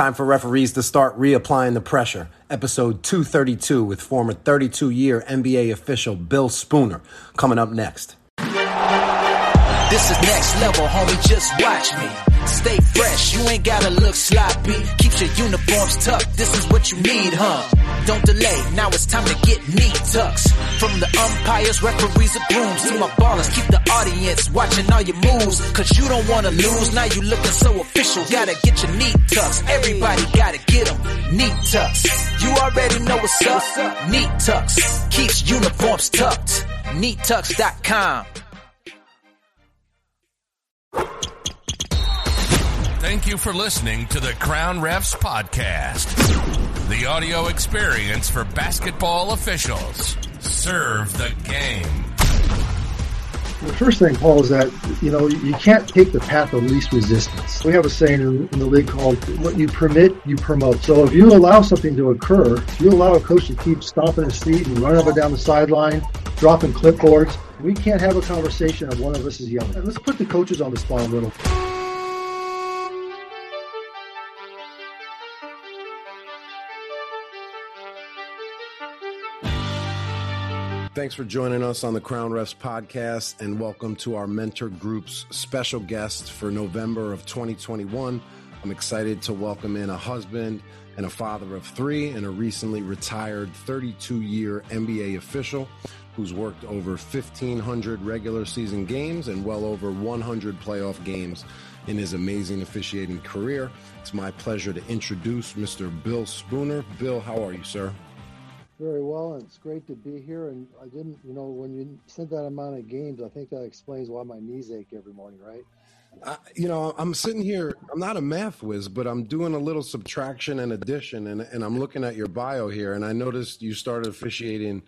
Time for referees to start reapplying the pressure. Episode 232 with former 32 year NBA official Bill Spooner coming up next. This is next level, homie, just watch me. Stay fresh, you ain't gotta look sloppy. Keep your uniforms tucked, this is what you need, huh? Don't delay, now it's time to get neat tucks. From the umpires, referees, and brooms to my ballers, keep the audience watching all your moves. Cause you don't wanna lose, now you looking so official. Gotta get your neat tucks, everybody gotta get them. Neat tucks, you already know what's up. Neat tucks, keeps uniforms tucked. NeatTux.com. Thank you for listening to the Crown Refs Podcast, the audio experience for basketball officials. Serve the game. The first thing, Paul, is that you know you can't take the path of least resistance. We have a saying in, the league called "What you permit, you promote." So if you allow something to occur, if you allow a coach to keep stomping his feet and running up and down the sideline, dropping clipboards, we can't have a conversation of one of us is yelling. Let's put the coaches on the spot a little. Thanks for joining us on the Crown Refs podcast and welcome to our mentor group's special guest for November of 2021. I'm excited to welcome in a husband and a father of three and a recently retired 32 year NBA official who's worked over 1,500 regular season games and well over 100 playoff games in his amazing officiating career. It's my pleasure to introduce Mr. Bill Spooner. Bill, how are you, sir? Very well, and it's great to be here. And I didn't, you know, when you sent that amount of games, I think that explains why my knees ache every morning, right? You know, I'm sitting here. I'm not a math whiz, but I'm doing a little subtraction and addition, and, and I'm looking at your bio here, and I noticed you started officiating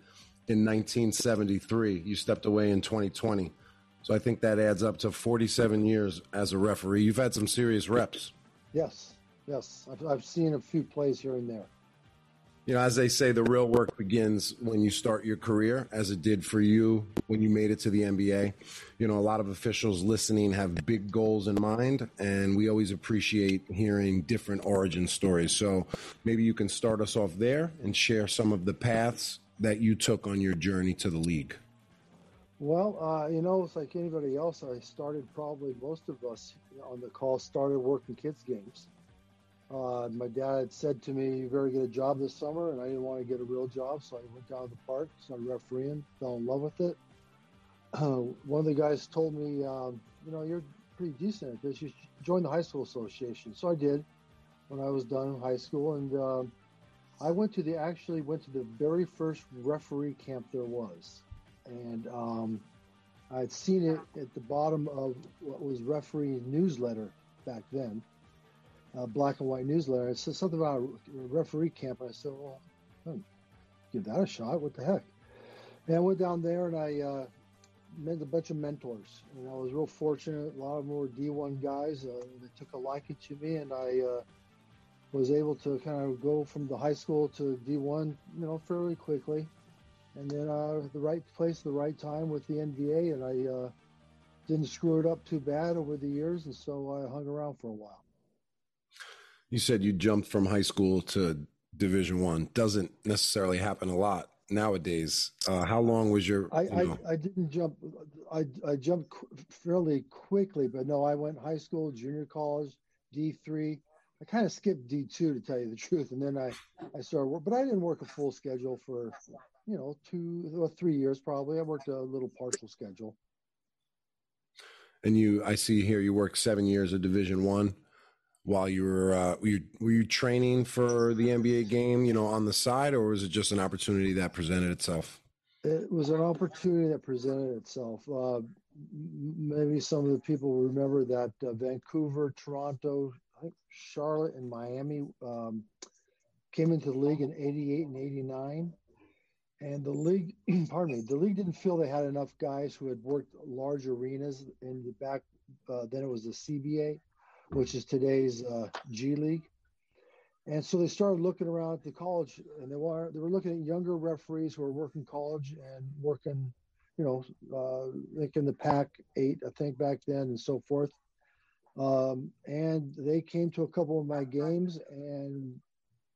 in 1973. You stepped away in 2020, so I think that adds up to 47 years as a referee. You've had some serious reps. Yes, yes, I've, I've seen a few plays here and there you know, as they say, the real work begins when you start your career, as it did for you when you made it to the NBA. You know, a lot of officials listening have big goals in mind, and we always appreciate hearing different origin stories. So maybe you can start us off there and share some of the paths that you took on your journey to the league. Well, uh, you know, it's like anybody else. I started probably most of us on the call started working kids games uh, my dad said to me, "You better get a job this summer," and I didn't want to get a real job, so I went down to the park, started refereeing, fell in love with it. Uh, one of the guys told me, um, "You know, you're pretty decent at this. You should join the high school association." So I did when I was done in high school, and um, I went to the actually went to the very first referee camp there was, and um, I'd seen it at the bottom of what was referee newsletter back then uh, black and white newsletter. It said something about a referee camp. I said, well, hmm, give that a shot. What the heck? And I went down there and I uh, met a bunch of mentors. And I was real fortunate. A lot of them were D1 guys uh, that took a liking to me. And I uh, was able to kind of go from the high school to D1, you know, fairly quickly. And then uh, the right place, the right time with the NBA. And I uh, didn't screw it up too bad over the years. And so I hung around for a while. You said you jumped from high school to Division One. Doesn't necessarily happen a lot nowadays. Uh, how long was your? I, you know? I, I didn't jump. I I jumped qu- fairly quickly, but no, I went high school, junior college, D three. I kind of skipped D two to tell you the truth, and then I I started work, but I didn't work a full schedule for you know two or three years probably. I worked a little partial schedule. And you, I see here, you worked seven years of Division One while you were uh, were you, were you training for the NBA game, you know, on the side, or was it just an opportunity that presented itself? It was an opportunity that presented itself. Uh, maybe some of the people remember that uh, Vancouver, Toronto, Charlotte, and Miami um, came into the league in '88 and '89. And the league, pardon me, the league didn't feel they had enough guys who had worked large arenas in the back. Uh, then it was the CBA which is today's uh, G League. And so they started looking around at the college, and they were they were looking at younger referees who were working college and working, you know, uh, like in the Pac eight, I think back then, and so forth. Um, and they came to a couple of my games, and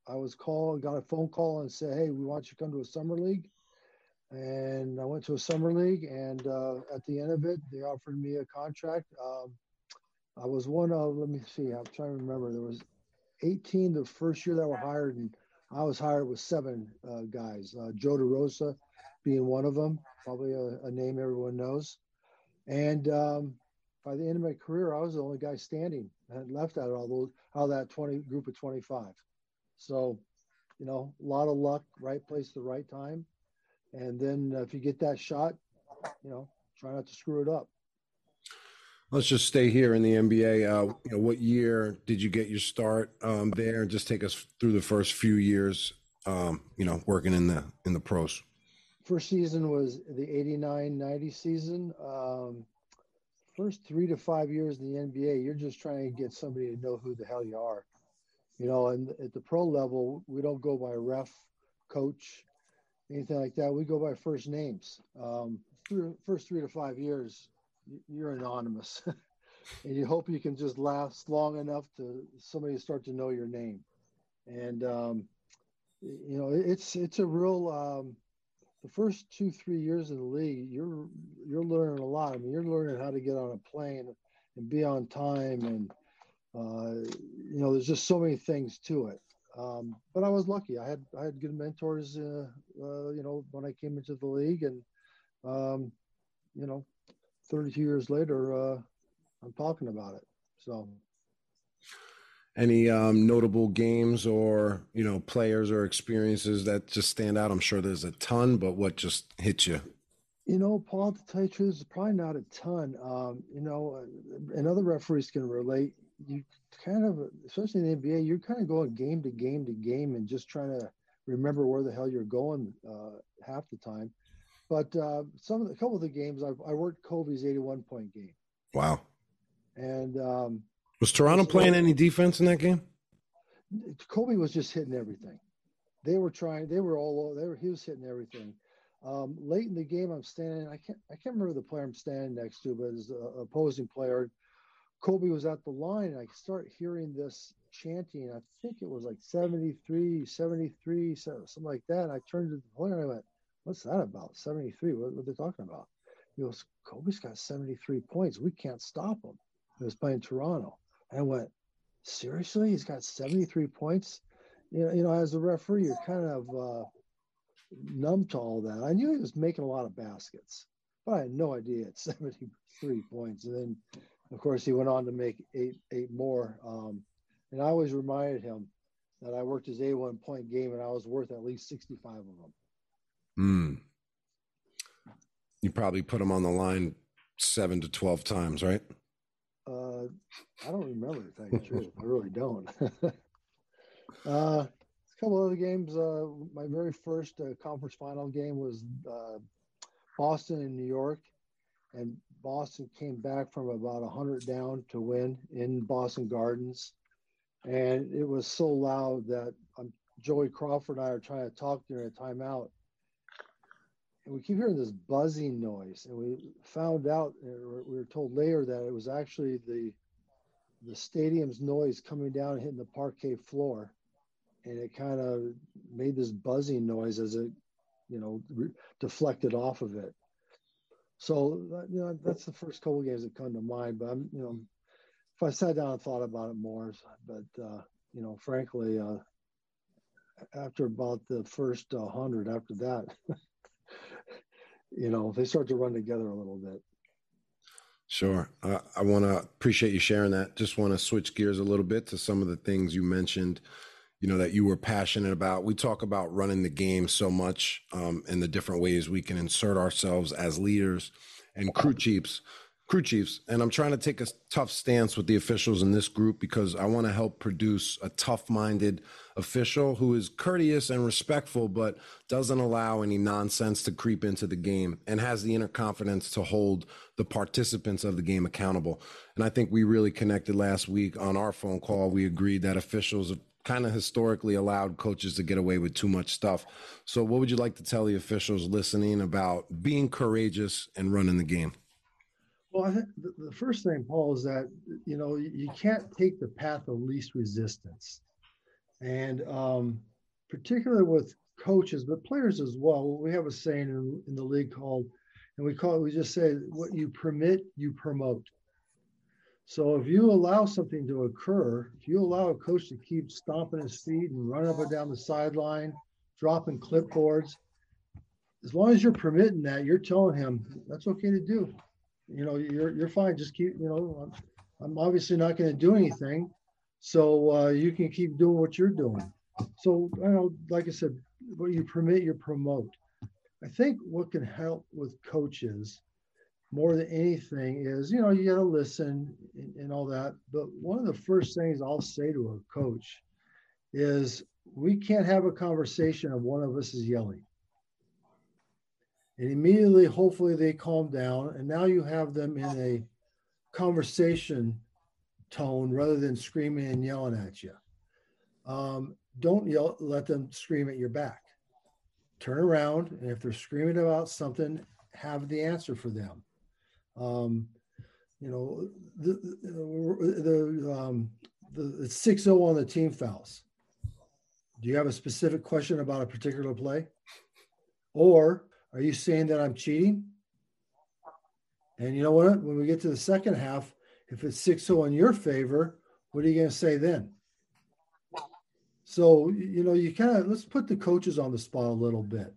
I was called, got a phone call, and said, "Hey, we want you to come to a summer league." And I went to a summer league, and uh, at the end of it, they offered me a contract. Um, I was one of, let me see, I'm trying to remember. There was 18 the first year that were hired, and I was hired with seven uh, guys. Uh, Joe DeRosa being one of them, probably a, a name everyone knows. And um, by the end of my career, I was the only guy standing. Had left out of all those, out of that 20 group of 25. So, you know, a lot of luck, right place, the right time. And then if you get that shot, you know, try not to screw it up. Let's just stay here in the NBA. Uh, you know, what year did you get your start um, there? And just take us through the first few years. Um, you know, working in the in the pros. First season was the 89-90 season. Um, first three to five years in the NBA, you're just trying to get somebody to know who the hell you are. You know, and at the pro level, we don't go by ref, coach, anything like that. We go by first names. Um, first three to five years, you're anonymous, and you hope you can just last long enough to somebody start to know your name. And um, you know, it's it's a real. Um, the first two three years in the league, you're you're learning a lot. I mean, you're learning how to get on a plane and be on time, and uh, you know, there's just so many things to it. Um, but I was lucky. I had I had good mentors, uh, uh, you know, when I came into the league, and um, you know, 32 years later, uh, I'm talking about it. So, any um, notable games or you know players or experiences that just stand out? I'm sure there's a ton, but what just hits you? You know, Paul, to tell you the truth, probably not a ton. Um, you know, and other referees can relate you kind of, especially in the NBA, you're kind of going game to game to game and just trying to remember where the hell you're going uh, half the time. But uh, some of the, a couple of the games, I, I worked Kobe's 81 point game. Wow. And um, was Toronto playing any defense in that game? Kobe was just hitting everything. They were trying. They were all. They were. He was hitting everything. Um, late in the game, I'm standing. I can't. I can't remember the player I'm standing next to, but it's an opposing player. Kobe was at the line, and I start hearing this chanting. I think it was like 73, 73, something like that. And I turned to the player and I went, What's that about? 73? What, what are they talking about? He goes, Kobe's got 73 points. We can't stop him. He was playing Toronto. And I went, Seriously? He's got 73 points? You know, you know, as a referee, you're kind of uh, numb to all that. I knew he was making a lot of baskets, but I had no idea at 73 points. And then of course, he went on to make eight eight more. Um, and I always reminded him that I worked his A1 point game and I was worth at least 65 of them. Hmm. You probably put him on the line seven to 12 times, right? Uh, I don't remember, to. I really don't. uh, a couple other games. Uh, my very first uh, conference final game was uh, Boston and New York and Boston came back from about 100 down to win in Boston Gardens. And it was so loud that um, Joey Crawford and I are trying to talk during a timeout. And we keep hearing this buzzing noise. And we found out, uh, we were told later that it was actually the the stadium's noise coming down and hitting the parquet floor. And it kind of made this buzzing noise as it, you know, re- deflected off of it. So you know that's the first couple games that come to mind. But I'm you know if I sat down and thought about it more, but uh, you know frankly, uh, after about the first uh, hundred, after that, you know they start to run together a little bit. Sure. Uh, I want to appreciate you sharing that. Just want to switch gears a little bit to some of the things you mentioned you know that you were passionate about we talk about running the game so much um, in the different ways we can insert ourselves as leaders and crew chiefs crew chiefs and i'm trying to take a tough stance with the officials in this group because i want to help produce a tough-minded official who is courteous and respectful but doesn't allow any nonsense to creep into the game and has the inner confidence to hold the participants of the game accountable and i think we really connected last week on our phone call we agreed that officials have kind of historically allowed coaches to get away with too much stuff. So, what would you like to tell the officials listening about being courageous and running the game? Well, I think the first thing, Paul, is that you know you can't take the path of least resistance, and um, particularly with coaches, but players as well. We have a saying in, in the league called, and we call it. We just say, "What you permit, you promote." So if you allow something to occur, if you allow a coach to keep stomping his feet and running up and down the sideline, dropping clipboards, as long as you're permitting that, you're telling him that's okay to do you know, you're you're fine. Just keep, you know, I'm, I'm obviously not going to do anything, so uh, you can keep doing what you're doing. So I know, like I said, what you permit, you promote. I think what can help with coaches more than anything is, you know, you got to listen and, and all that. But one of the first things I'll say to a coach is, we can't have a conversation if one of us is yelling and immediately hopefully they calm down and now you have them in a conversation tone rather than screaming and yelling at you. Um, don't yell let them scream at your back. Turn around and if they're screaming about something have the answer for them. Um, you know the the, the um, the 6-0 on the team fouls. Do you have a specific question about a particular play? Or are you saying that I'm cheating? And you know what? When we get to the second half, if it's 6 0 in your favor, what are you going to say then? So, you know, you kind of let's put the coaches on the spot a little bit.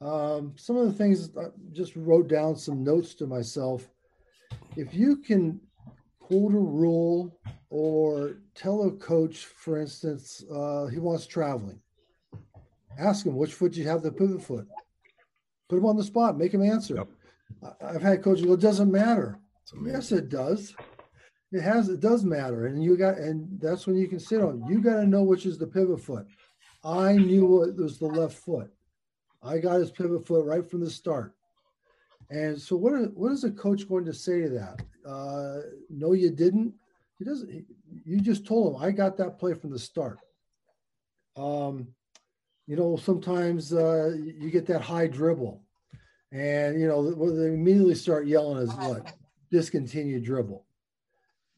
Um, some of the things I just wrote down some notes to myself. If you can quote a rule or tell a coach, for instance, uh, he wants traveling, ask him which foot you have the pivot foot. Put him on the spot, make him answer. Yep. I've had coaches go, it doesn't matter. Yes, it does. It has, it does matter. And you got, and that's when you can sit on. You got to know which is the pivot foot. I knew it was the left foot. I got his pivot foot right from the start. And so, what are, what is a coach going to say to that? Uh, no, you didn't. He doesn't. He, you just told him I got that play from the start. Um, you know, sometimes uh, you get that high dribble, and you know what they immediately start yelling is what discontinued dribble.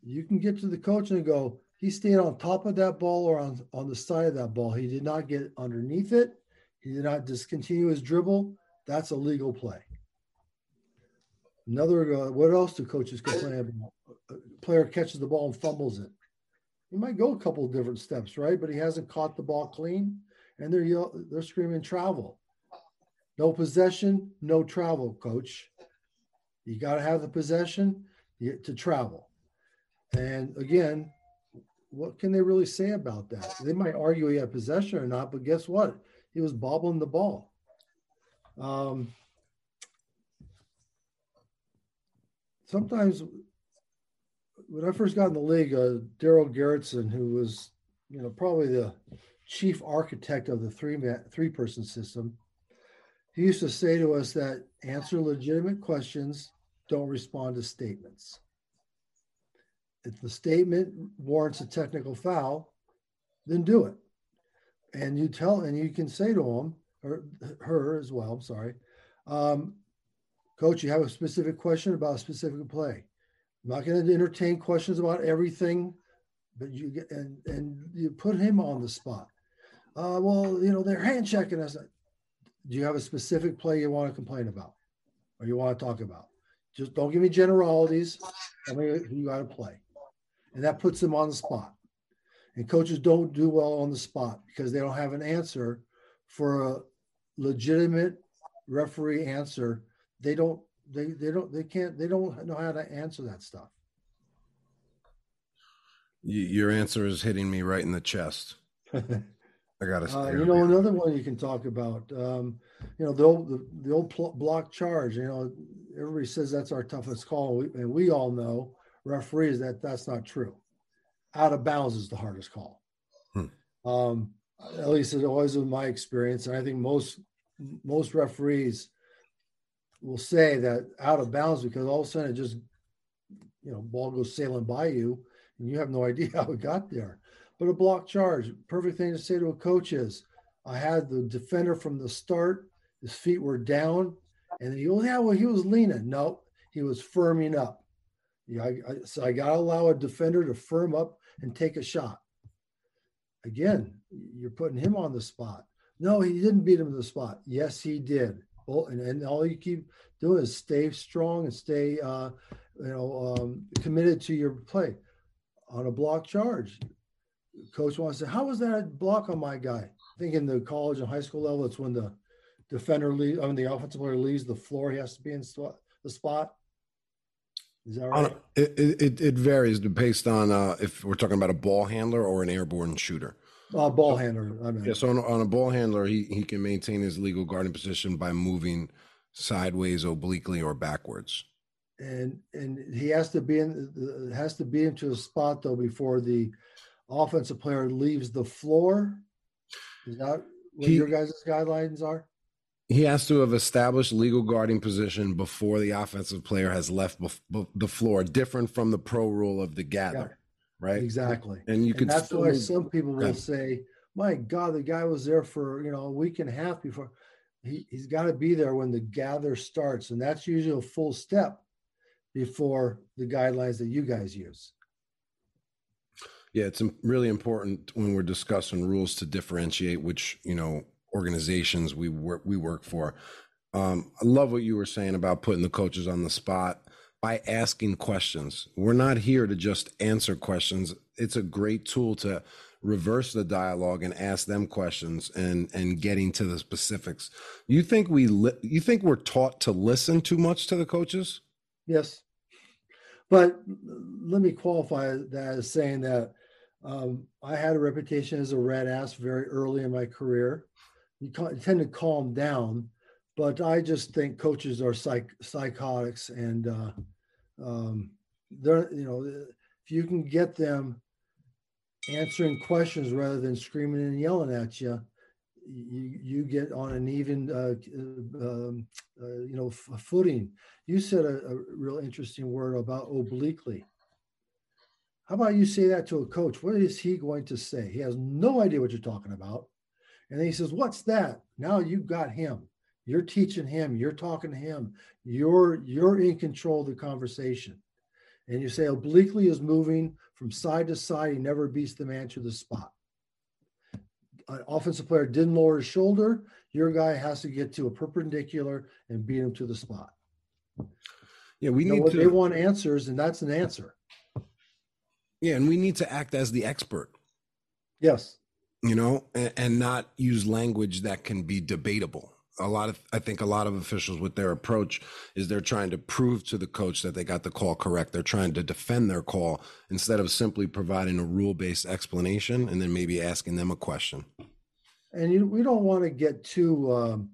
You can get to the coach and go, he stayed on top of that ball or on on the side of that ball. He did not get underneath it. He did not discontinue his dribble. That's a legal play. Another, uh, what else do coaches complain about? A player catches the ball and fumbles it. He might go a couple of different steps, right? But he hasn't caught the ball clean and they're yell- they're screaming travel. No possession, no travel, coach. You got to have the possession to travel. And again, what can they really say about that? They might argue he had possession or not, but guess what? He was bobbling the ball. Um, sometimes when I first got in the league, uh, Darell Garretson, who was, you know, probably the chief architect of the three man, three person system, he used to say to us that answer legitimate questions, don't respond to statements. If the statement warrants a technical foul, then do it. And you tell, and you can say to him or her as well. I'm sorry, um, coach. You have a specific question about a specific play. I'm not going to entertain questions about everything, but you get and and you put him on the spot uh, well, you know, they're hand checking us. Do you have a specific play you want to complain about or you want to talk about? Just don't give me generalities. Tell me who you got to play. And that puts them on the spot. And coaches don't do well on the spot because they don't have an answer for a legitimate referee answer. They don't, they, they don't, they can't, they don't know how to answer that stuff. Your answer is hitting me right in the chest. I got to. Uh, you know, another one you can talk about. Um, you know, the old the, the old pl- block charge. You know, everybody says that's our toughest call, and we all know referees that that's not true. Out of bounds is the hardest call. Hmm. Um, at least it always was my experience, and I think most most referees will say that out of bounds because all of a sudden it just you know ball goes sailing by you and you have no idea how it got there. But a block charge, perfect thing to say to a coach is, I had the defender from the start. His feet were down, and he goes, "Yeah, well, he was leaning." No, he was firming up. Yeah, I, I, so I got to allow a defender to firm up and take a shot. Again, you're putting him on the spot. No, he didn't beat him to the spot. Yes, he did. Well, and, and all you keep doing is stay strong and stay, uh, you know, um, committed to your play. On a block charge, coach wants to say, "How was that a block on my guy?" I think in the college and high school level, it's when the defender leaves, I mean, the offensive player leaves the floor, he has to be in the spot. Is that right? It, it, it varies based on uh, if we're talking about a ball handler or an airborne shooter. Uh, ball handler. I mean. Yeah, so on, on, a ball handler, he, he can maintain his legal guarding position by moving sideways, obliquely, or backwards. And and he has to be in has to be into a spot though before the offensive player leaves the floor. Is that what he, your guys' guidelines are? He has to have established legal guarding position before the offensive player has left bef- the floor, different from the pro rule of the gather, yeah, right? Exactly. And you can. That's why some people will say, "My God, the guy was there for you know a week and a half before." He, he's got to be there when the gather starts, and that's usually a full step before the guidelines that you guys use. Yeah, it's really important when we're discussing rules to differentiate which you know organizations we work we work for. Um, I love what you were saying about putting the coaches on the spot by asking questions. We're not here to just answer questions. It's a great tool to reverse the dialogue and ask them questions and and getting to the specifics. You think we li- you think we're taught to listen too much to the coaches? Yes, but let me qualify that as saying that um, I had a reputation as a red ass very early in my career you tend to calm down. But I just think coaches are psych, psychotics, and uh, um, they're you know if you can get them answering questions rather than screaming and yelling at you, you you get on an even uh, um, uh, you know footing. You said a, a, real interesting word about obliquely. How about you say that to a coach? What is he going to say? He has no idea what you're talking about. And then he says, What's that? Now you've got him. You're teaching him, you're talking to him, you're you're in control of the conversation. And you say obliquely is moving from side to side, he never beats the man to the spot. An offensive player didn't lower his shoulder, your guy has to get to a perpendicular and beat him to the spot. Yeah, we need to. They want answers, and that's an answer. Yeah, and we need to act as the expert. Yes you know, and, and not use language that can be debatable a lot of I think a lot of officials with their approach is they're trying to prove to the coach that they got the call correct. They're trying to defend their call instead of simply providing a rule-based explanation and then maybe asking them a question. And you, we don't want to get too, um,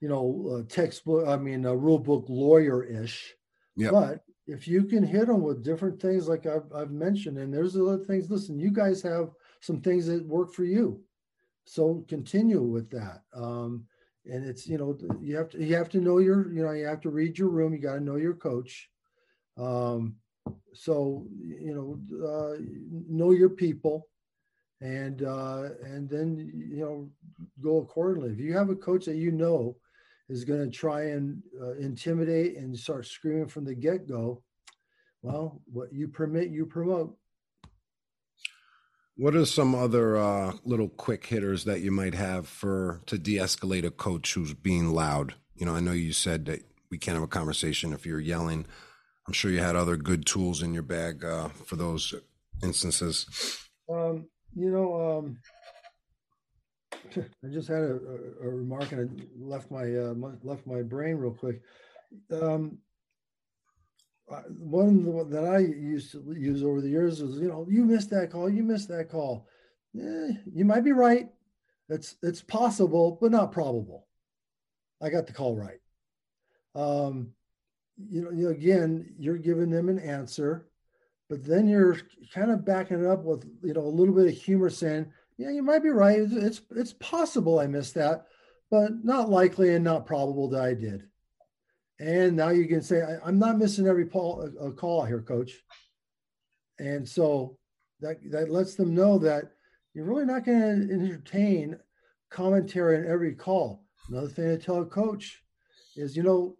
you know, uh, textbook. I mean, a rule book lawyer-ish. Yeah. But if you can hit them with different things, like I've, I've mentioned, and there's other things. Listen, you guys have some things that work for you. So continue with that. Um, and it's you know you have to you have to know your you know you have to read your room. You got to know your coach. Um, so you know uh, know your people, and uh, and then you know go accordingly. If you have a coach that you know is going to try and uh, intimidate and start screaming from the get go, well, what you permit, you promote. What are some other uh, little quick hitters that you might have for to de-escalate a coach who's being loud? You know, I know you said that we can't have a conversation if you're yelling. I'm sure you had other good tools in your bag uh, for those instances. Um, you know, um, I just had a, a, remark and it left my uh, left my brain real quick. Um, one that I used to use over the years was, you know, you missed that call, you missed that call. Eh, you might be right. It's it's possible, but not probable. I got the call right. Um, you know, you know, again, you're giving them an answer, but then you're kind of backing it up with, you know, a little bit of humor, saying, "Yeah, you might be right. It's it's possible I missed that, but not likely and not probable that I did." And now you can say, I, am not missing every call, a, a call here, coach. And so that, that lets them know that you're really not going to entertain commentary on every call. Another thing to tell a coach is, you know,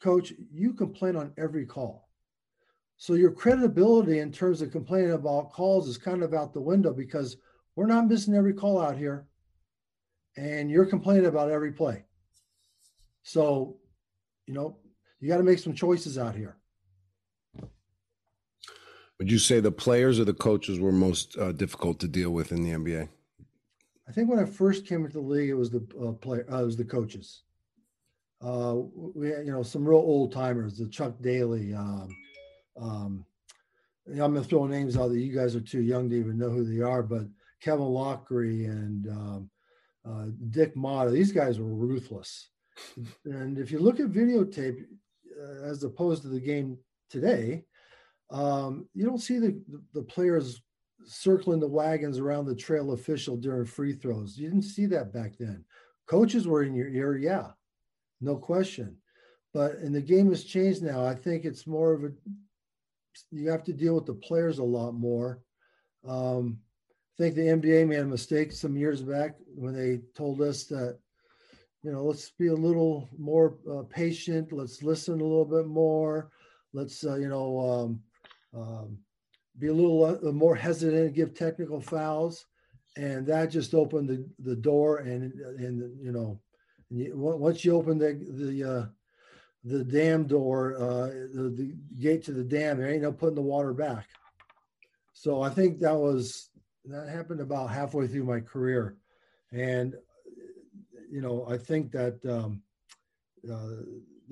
coach, you complain on every call. So your credibility in terms of complaining about calls is kind of out the window because we're not missing every call out here. And you're complaining about every play. So, you know, you got to make some choices out here. Would you say the players or the coaches were most uh, difficult to deal with in the NBA? I think when I first came into the league, it was the uh, player, uh, it was the coaches. Uh, we had, you know, some real old timers, the Chuck Daly, um, um, I'm going to throw names out that you guys are too young to even know who they are, but Kevin Loughery and um, uh, Dick Motta, these guys were ruthless. And if you look at videotape uh, as opposed to the game today, um, you don't see the, the, players circling the wagons around the trail official during free throws. You didn't see that back then. Coaches were in your ear, yeah, no question. But and the game has changed now. I think it's more of a you have to deal with the players a lot more. Um, I think the NBA made a mistake some years back when they told us that, you know, let's be a little more uh, patient. Let's listen a little bit more. Let's, uh, you know, um, um, be a little uh, more hesitant to give technical fouls. And that just opened the, the door. And, and you know, once you open the, the, uh, the dam door, uh, the, the gate to the dam, there ain't no putting the water back. So I think that was that happened about halfway through my career, and you know I think that um, uh,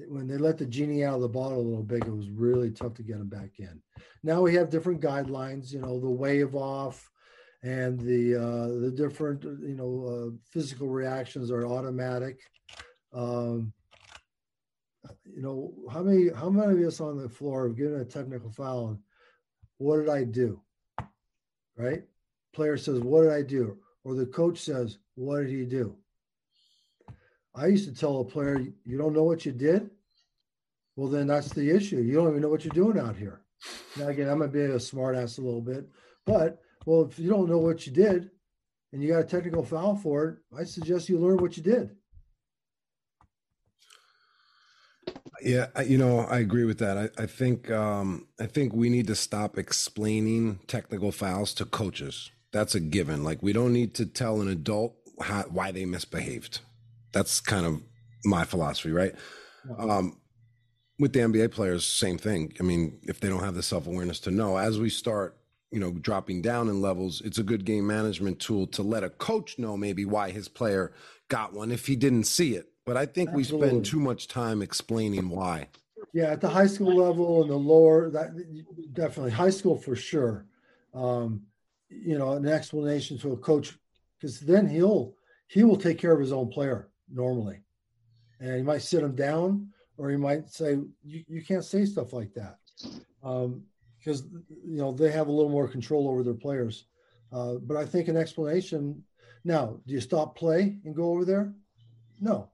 when they let the genie out of the bottle a little bit, it was really tough to get them back in. Now we have different guidelines, you know, the wave off and the uh, the different you know uh, physical reactions are automatic. Um, you know, how many how many of us on the floor have given a technical foul and what did I do? Right? Player says, What did I do? Or the coach says, What did he do? I used to tell a player, You don't know what you did? Well, then that's the issue. You don't even know what you're doing out here. Now, again, I'm going to be a smartass a little bit, but well, if you don't know what you did and you got a technical foul for it, I suggest you learn what you did. Yeah, you know, I agree with that. I, I think um, I think we need to stop explaining technical fouls to coaches. That's a given. Like we don't need to tell an adult how, why they misbehaved. That's kind of my philosophy, right? Um, with the NBA players, same thing. I mean, if they don't have the self awareness to know, as we start, you know, dropping down in levels, it's a good game management tool to let a coach know maybe why his player got one if he didn't see it but I think Absolutely. we spend too much time explaining why. Yeah, at the high school level and the lower, that definitely high school for sure. Um, you know, an explanation to a coach because then he'll he will take care of his own player normally, and you might sit him down or you might say you, you can't say stuff like that because um, you know they have a little more control over their players. Uh, but I think an explanation. Now, do you stop play and go over there? No,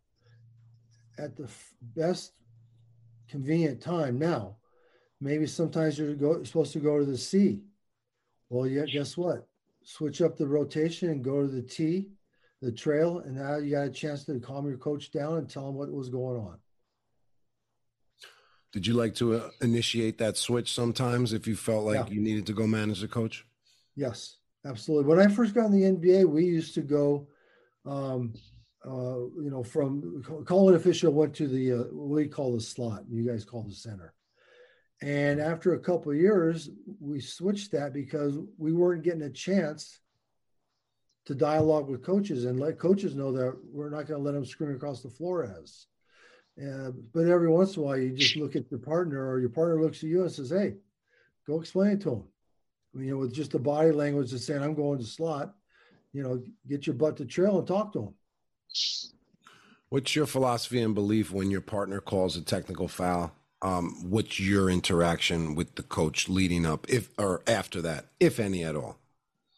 at the best convenient time. Now, maybe sometimes you're go, supposed to go to the C. Well, yeah, guess what? Switch up the rotation and go to the T, the trail, and now you got a chance to calm your coach down and tell him what was going on. Did you like to uh, initiate that switch sometimes if you felt like yeah. you needed to go manage the coach? Yes, absolutely. When I first got in the NBA, we used to go um, uh, you know, from calling official went to the uh, what we call the slot. You guys call the center. And after a couple of years, we switched that because we weren't getting a chance to dialogue with coaches and let coaches know that we're not going to let them scream across the floor as. Uh, but every once in a while, you just look at your partner, or your partner looks at you and says, "Hey, go explain it to him." You know, with just the body language of saying, "I'm going to slot," you know, get your butt to trail and talk to him. What's your philosophy and belief when your partner calls a technical foul? Um, what's your interaction with the coach leading up, if or after that, if any at all?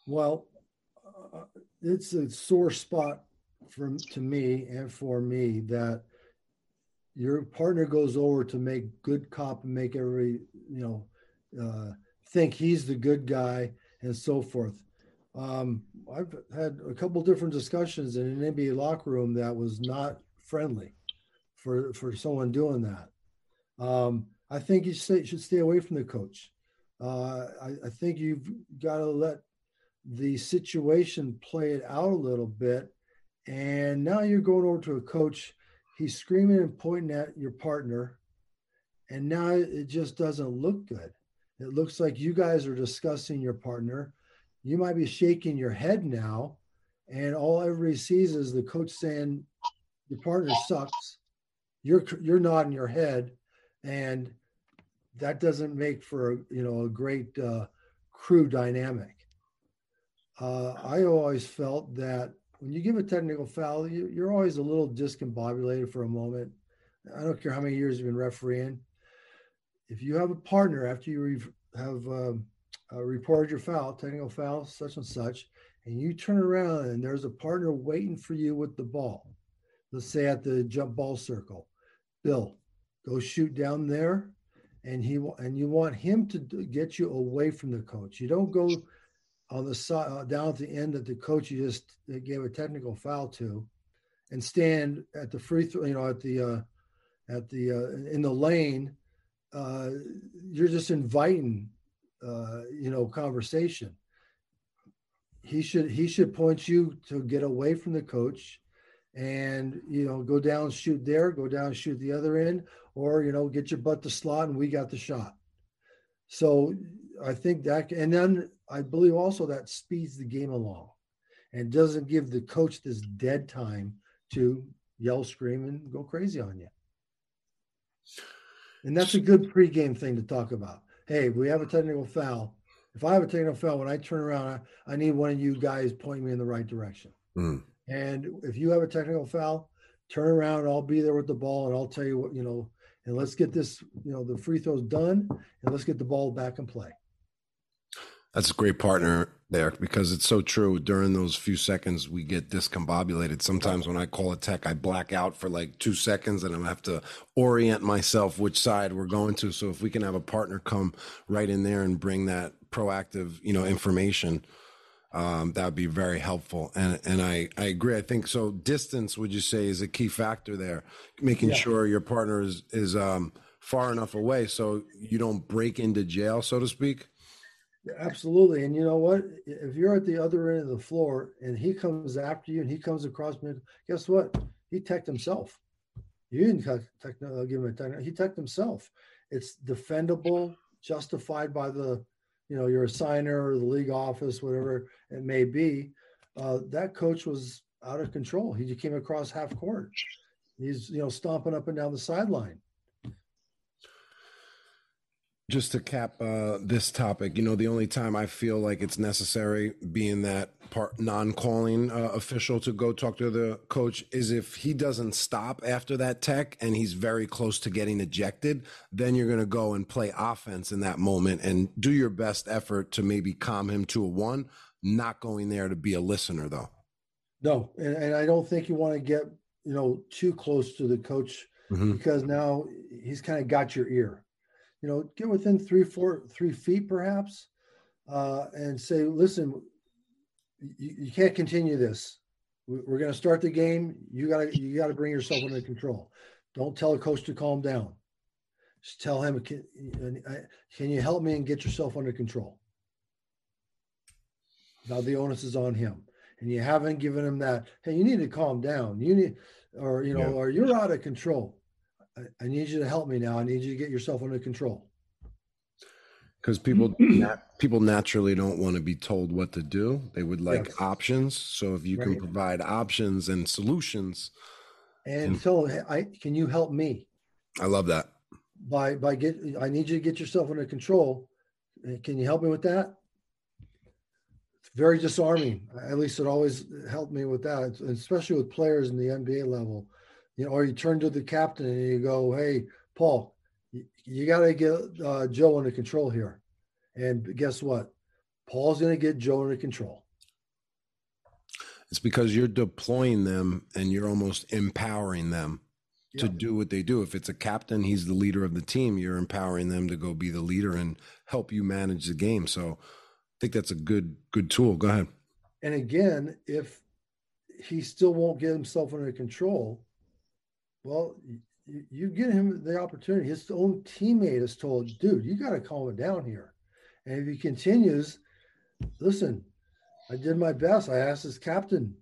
Well, it's a sore spot for to me and for me that your partner goes over to make good cop and make every you know uh, think he's the good guy and so forth. Um, I've had a couple different discussions in an NBA locker room that was not friendly for for someone doing that. Um, I think you should stay away from the coach. Uh, I, I, think you've got to let the situation play it out a little bit. And now you're going over to a coach. He's screaming and pointing at your partner. And now it just doesn't look good. It looks like you guys are discussing your partner. You might be shaking your head now. And all everybody sees is the coach saying, Your partner sucks. You're, you're nodding your head. And that doesn't make for you know a great uh, crew dynamic. Uh, I always felt that when you give a technical foul, you, are always a little discombobulated for a moment. I don't care how many years you've been refereeing. If you have a partner after you have um, uh, reported your foul, technical foul, such and such, and you turn around and there's a partner waiting for you with the ball, let's say at the jump ball circle, Bill, go shoot down there and he and you want him to get you away from the coach. You don't go on the side uh, down at the end that the coach just gave a technical foul to, and stand at the free throw. You know, at the uh, at the uh, in the lane. Uh, you're just inviting, uh, you know, conversation. He should he should point you to get away from the coach and you know go down shoot there go down shoot the other end or you know get your butt to slot and we got the shot so i think that and then i believe also that speeds the game along and doesn't give the coach this dead time to yell scream and go crazy on you and that's a good pregame thing to talk about hey we have a technical foul if i have a technical foul when i turn around i, I need one of you guys point me in the right direction mm. And if you have a technical foul, turn around. I'll be there with the ball, and I'll tell you what you know. And let's get this, you know, the free throws done, and let's get the ball back in play. That's a great partner there because it's so true. During those few seconds, we get discombobulated. Sometimes when I call a tech, I black out for like two seconds and I have to orient myself which side we're going to. So if we can have a partner come right in there and bring that proactive, you know, information, um, that would be very helpful. And and I, I agree. I think so. Distance, would you say, is a key factor there, making yeah. sure your partner is is um, far enough away so you don't break into jail, so to speak. Absolutely. And you know what? If you're at the other end of the floor and he comes after you and he comes across me, guess what? He teched himself. You didn't tech, tech, uh, give him a tech. He teched himself. It's defendable, justified by the you know your assigner or the league office, whatever it may be. Uh, that coach was out of control. He came across half court. He's you know stomping up and down the sideline just to cap uh, this topic, you know, the only time I feel like it's necessary, being that part non-calling uh, official to go talk to the coach, is if he doesn't stop after that tech and he's very close to getting ejected. Then you're going to go and play offense in that moment and do your best effort to maybe calm him to a one. Not going there to be a listener, though. No, and, and I don't think you want to get you know too close to the coach mm-hmm. because now he's kind of got your ear you know, get within three, four, three feet perhaps, uh, and say, listen, you, you can't continue this. We're going to start the game. You got to you got to bring yourself under control. Don't tell a coach to calm down. Just tell him, can, can you help me and get yourself under control? Now the onus is on him, and you haven't given him that. Hey, you need to calm down. You need, or you know, yeah. or you're out of control. I, need you to help me now. I need you to get yourself under control. Because people people naturally don't want to be told what to do. They would like yes. options. So if you right. can provide options and solutions, and, and so I can you help me? I love that. By by get I need you to get yourself under control. Uh, can you help me with that? It's very disarming. At least it always helped me with that, especially with players in the NBA level you know, or you turn to the captain and you go, "Hey, Paul, you, you got to get uh, Joe under control here." And guess what? Paul's going to get Joe under control. It's because you're deploying them and you're almost empowering them yeah. to do what they do. If it's a captain, he's the leader of the team. You're empowering them to go be the leader and help you manage the game. So I think that's a good good tool. Go ahead. And again, if he still won't get himself under control, well, you give him the opportunity. His own teammate is told, dude, you got to calm it down here. And if he continues, listen, I did my best. I asked his captain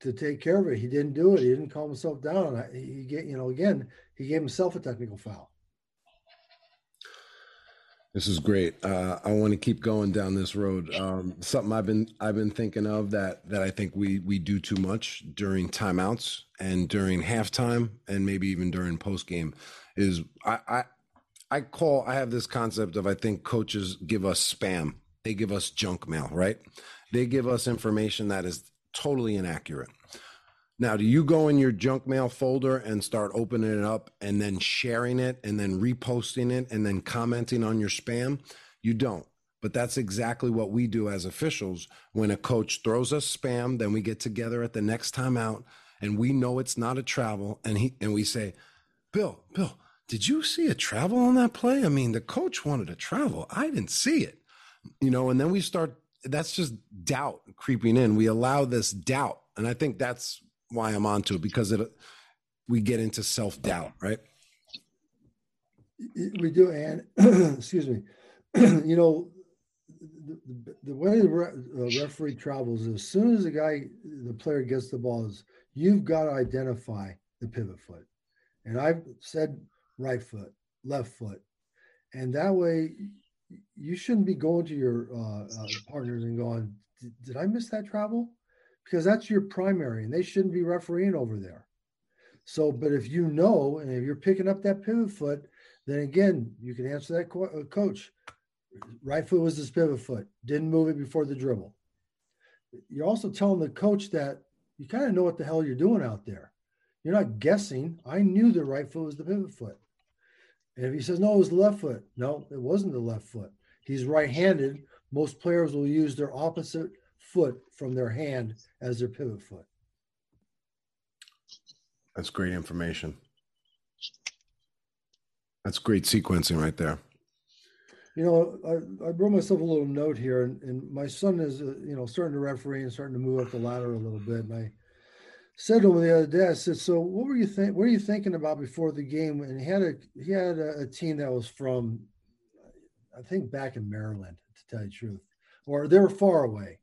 to take care of it. He didn't do it. He didn't calm himself down. He get, you know, again, he gave himself a technical foul. This is great. Uh, I want to keep going down this road. Um, something I've been I've been thinking of that that I think we we do too much during timeouts and during halftime and maybe even during post game is I, I I call I have this concept of I think coaches give us spam. They give us junk mail, right? They give us information that is totally inaccurate. Now, do you go in your junk mail folder and start opening it up and then sharing it and then reposting it and then commenting on your spam? You don't. But that's exactly what we do as officials. When a coach throws us spam, then we get together at the next time out and we know it's not a travel and he and we say, "Bill, Bill, did you see a travel on that play? I mean, the coach wanted a travel. I didn't see it." You know, and then we start that's just doubt creeping in. We allow this doubt. And I think that's why I'm onto it because it we get into self doubt, right? We do, and excuse me. you know, the, the, way the re, referee travels as soon as the guy, the player gets the ball, is you've got to identify the pivot foot. And I've said right foot, left foot, and that way you shouldn't be going to your uh, uh, partners and going, "Did I miss that travel?" Because that's your primary and they shouldn't be refereeing over there. So, but if you know, and if you're picking up that pivot foot, then again, you can answer that co- uh, coach. Right foot was his pivot foot, didn't move it before the dribble. You're also telling the coach that you kind of know what the hell you're doing out there. You're not guessing. I knew the right foot was the pivot foot. And if he says, no, it was the left foot, no, it wasn't the left foot. He's right handed. Most players will use their opposite foot from their hand as their pivot foot. That's great information. That's great sequencing right there. You know, I, I wrote myself a little note here, and, and my son is, uh, you know, starting to referee and starting to move up the ladder a little bit. And I said to him the other day, I said, "So, what were you think? What are you thinking about before the game?" And he had a he had a, a team that was from, I think, back in Maryland, to tell you the truth, or they were far away.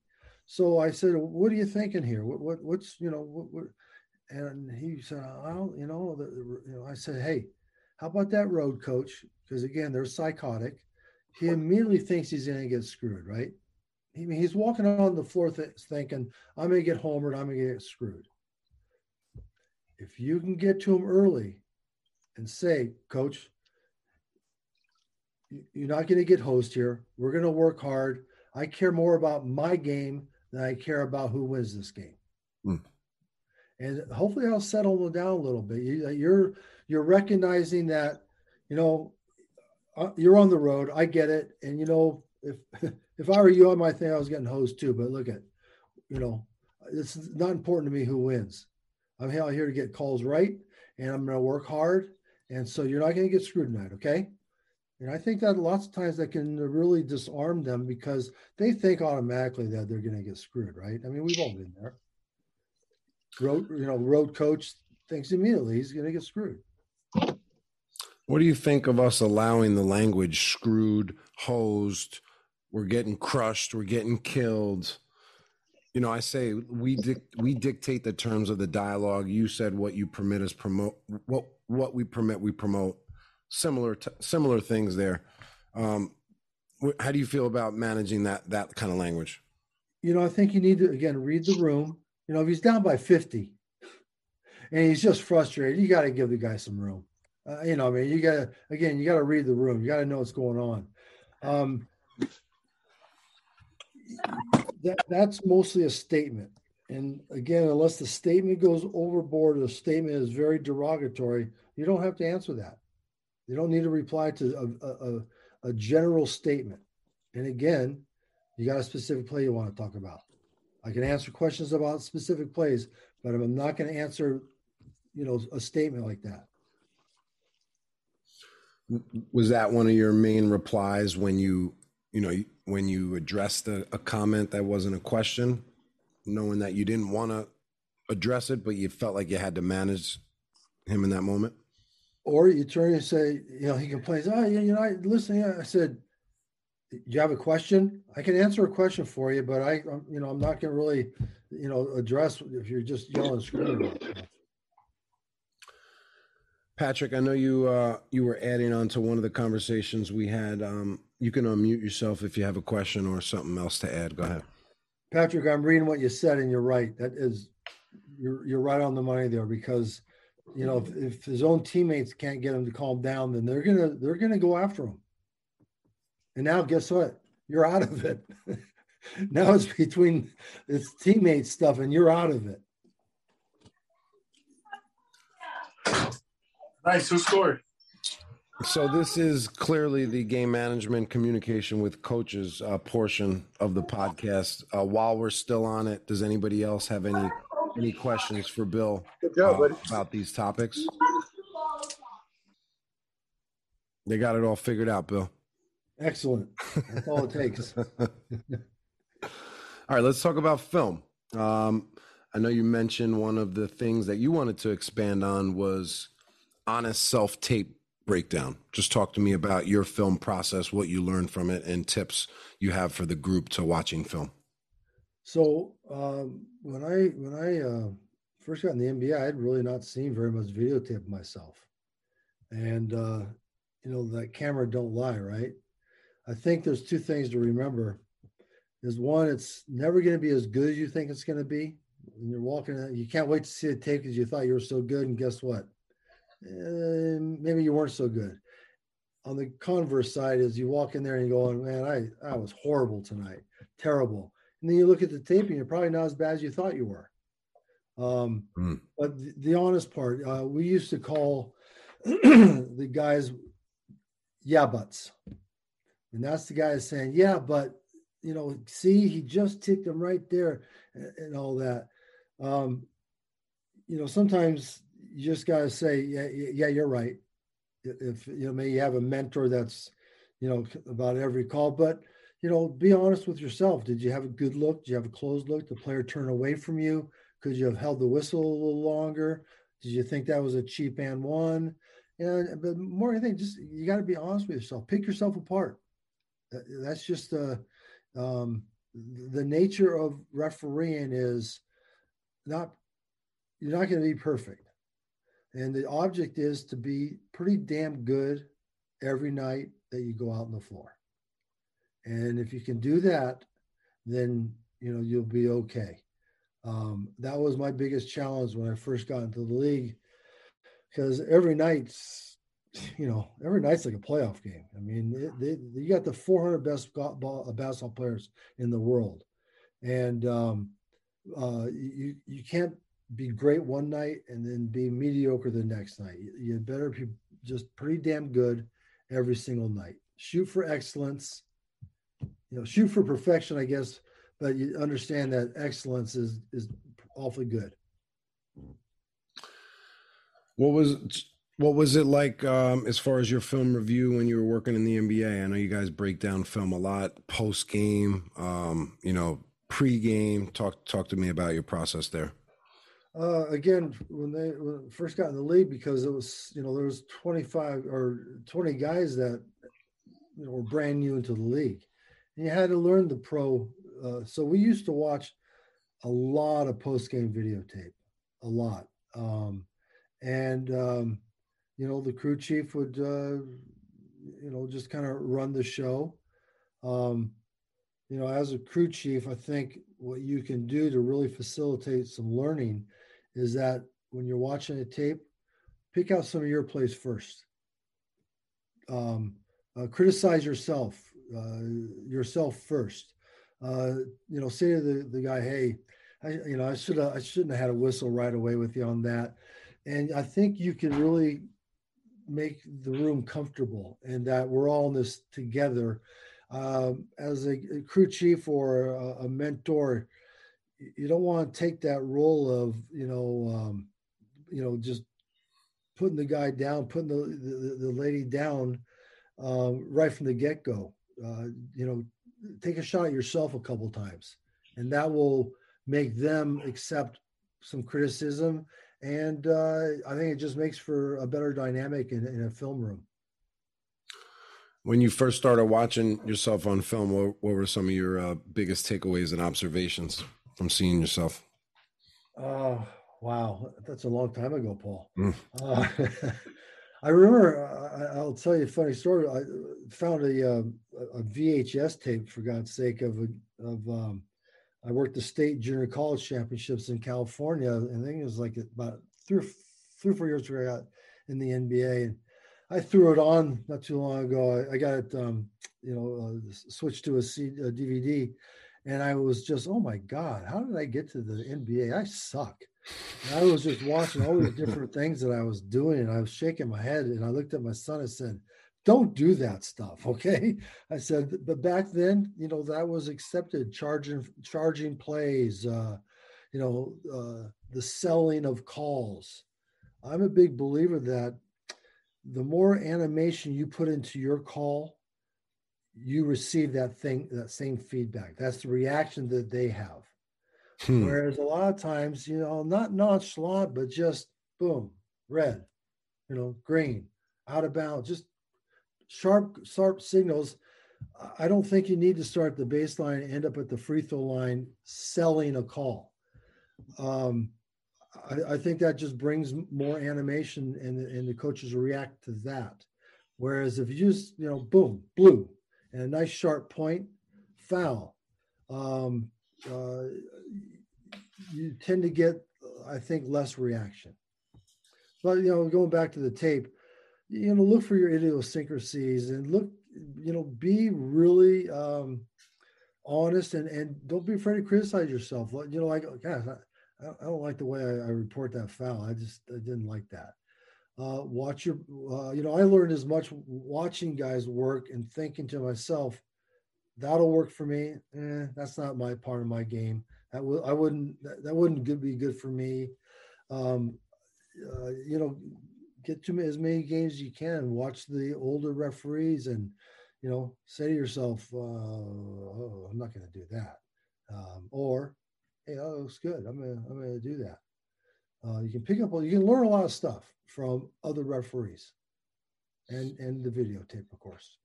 So I said, "What are you thinking here? What, what what's you know what, what?" And he said, "I don't, you know, the, you know." I said, "Hey, how about that road coach? Because again, they're psychotic. He immediately thinks he's going to get screwed, right? I mean, he's walking on the floor th- thinking, "I'm going to get homered. I'm going to get screwed." If you can get to him early and say, "Coach, you're not going to get host here. We're going to work hard. I care more about my game than I care about who wins this game. Mm. And hopefully, I'll settle them down a little bit. You're you're recognizing that, you know, uh, you're on the road. I get it. And you know, if if I were you, I might think I was getting hosed too. But look at, you know, it's not important to me who wins. I'm out here to get calls right, and I'm going to work hard. And so you're not going to get screwed tonight, okay? And I think that lots of times that can really disarm them because they think automatically that they're going to get screwed, right? I mean, we've all been there. Road, you know, road coach thinks immediately he's going to get screwed. What do you think of us allowing the language screwed, hosed, we're getting crushed, we're getting killed? You know, I say we dic- we dictate the terms of the dialogue. You said what you permit us promote what what we permit we promote similar t- similar things there. Um, wh- how do you feel about managing that that kind of language? You know, I think you need to again read the room. You know, if he's down by fifty, and he's just frustrated, you got to give the guy some room. Uh, you know, I mean, you got to again, you got to read the room. You got to know what's going on. Um, that that's mostly a statement. And again, unless the statement goes overboard, the statement is very derogatory, you don't have to answer that. You don't need to reply to a, a, a general statement. And again, you got a specific play you want to talk about. I can answer questions about specific plays, but I'm not going to answer, you know, a statement like that. Was that one of your main replies when you, you know, when you addressed a, a comment that wasn't a question, knowing that you didn't want to address it, but you felt like you had to manage him in that moment? Or you turn and say, you know, he complains, oh, you know, I listen. I said, do you have a question? I can answer a question for you, but I, you know, I'm not going to really, you know, address if you're just yelling screaming. Patrick, I know you uh, you were adding on to one of the conversations we had. Um, you can unmute yourself if you have a question or something else to add. Go ahead. Patrick, I'm reading what you said, and you're right. That is, you're you're right on the money there because, you know, if, if his own teammates can't get him to calm down, then they're gonna they're gonna go after him. And now, guess what? You're out of it. now it's between it's teammate stuff, and you're out of it. Nice. Who scored? So this is clearly the game management communication with coaches uh, portion of the podcast. Uh, while we're still on it, does anybody else have any any questions for Bill job, uh, about these topics? They got it all figured out, Bill. Excellent. That's all it takes. all right, let's talk about film. Um, I know you mentioned one of the things that you wanted to expand on was honest self tape breakdown. Just talk to me about your film process, what you learned from it, and tips you have for the group to watching film. So um, when I when I uh, first got in the NBA, I had really not seen very much videotape myself, and uh, you know that camera don't lie, right? I think there's two things to remember. Is one, it's never going to be as good as you think it's going to be. When you're walking, you can't wait to see the tape because you thought you were so good, and guess what? uh, maybe you weren't so good. On the converse side, is you walk in there and you go, man, I, I was horrible tonight, terrible. And then you look at the tape and you're probably not as bad as you thought you were. Um, mm. But the, the, honest part, uh, we used to call the guys yeah buts. And that's the guy saying, yeah, but you know, see, he just ticked him right there and, and all that. Um, you know, sometimes you just got to say, yeah, yeah, you're right. If you know, maybe you have a mentor that's, you know, about every call, but you know, be honest with yourself. Did you have a good look? Did you have a closed look? Did The player turn away from you? Could you have held the whistle a little longer? Did you think that was a cheap and one? And but more I think, just you got to be honest with yourself. Pick yourself apart. That's just the um, the nature of refereeing is not you're not going to be perfect and the object is to be pretty damn good every night that you go out on the floor. And if you can do that, then you know you'll be okay. Um, that was my biggest challenge when I first got into the league, because every night's, you know, every night's like a playoff game. I mean, they, they, you got the 400 best ball, basketball players in the world, and um, uh, you you can't be great one night and then be mediocre the next night. You better be just pretty damn good every single night. Shoot for excellence. You know, shoot for perfection, I guess, but you understand that excellence is is awfully good. What was what was it like um, as far as your film review when you were working in the NBA? I know you guys break down film a lot, post game, um, you know, pre game. Talk talk to me about your process there. Uh, again, when they when first got in the league, because it was you know there was 25 or 20 guys that you know, were brand new into the league, you had to learn the pro. Uh, so we used to watch a lot of post game videotape, a lot, um, and um, you know the crew chief would uh, you know just kind of run the show. Um, you know, as a crew chief, I think what you can do to really facilitate some learning is that when you're watching a tape, pick out some of your plays first. Um, uh, criticize yourself, yourself first. Uh, you know, say to the, the guy, "Hey, I, you know, I should I shouldn't have had a whistle right away with you on that." And I think you can really make the room comfortable, and that we're all in this together. Um, as a, a, crew chief or a, a mentor, you don't want to take that role of you know um, you know just putting the guy down putting the the, the lady down uh, right from the get-go uh, you know take a shot at yourself a couple times and that will make them accept some criticism and uh, I think it just makes for a better dynamic in, in a film room. When you first started watching yourself on film, what, what were some of your uh, biggest takeaways and observations from seeing yourself? Oh, wow. That's a long time ago, Paul. Mm. Uh, I remember, I, will tell you a funny story. I found a, a, a VHS tape, for God's sake, of, a, of um, I worked the state junior college championships in California. And I think it was like about three, three or four years ago I got in the NBA. And I threw it on not too long ago. I, I got it, um, you know, uh, switched to a, C, a DVD. And I was just, oh my God, how did I get to the NBA? I suck. And I was just watching all these different things that I was doing. And I was shaking my head. And I looked at my son and said, don't do that stuff okay i said but back then you know that was accepted charging charging plays uh you know uh the selling of calls i'm a big believer that the more animation you put into your call you receive that thing that same feedback that's the reaction that they have hmm. whereas a lot of times you know not nonchalant but just boom red you know green out of bounds just sharp, sharp signals. I don't think you need to start the baseline and end up at the free throw line selling a call. Um, I, I, think that just brings more animation and, and the coaches react to that. Whereas if you just, you know, boom, blue, and a nice sharp point, foul, um, uh, you tend to get, I think, less reaction. But, you know, going back to the tape, you know look for your idiosyncrasies and look you know be really um honest and and don't be afraid to criticize yourself. You know like gosh I, I don't like the way I, I, report that foul. I just i didn't like that. Uh watch your uh, you know i learned as much watching guys work and thinking to myself that'll work for me. Eh, that's not my part of my game that will i wouldn't that, that wouldn't be good for me um uh, you know get to as many games as you can. Watch the older referees, and you know, say to yourself, uh, "Oh, I'm not going to do that," um, or, "Hey, that looks good. I'm gonna I'm gonna do that." Uh, you can pick up, you can learn a lot of stuff from other referees, and and the videotape, of course.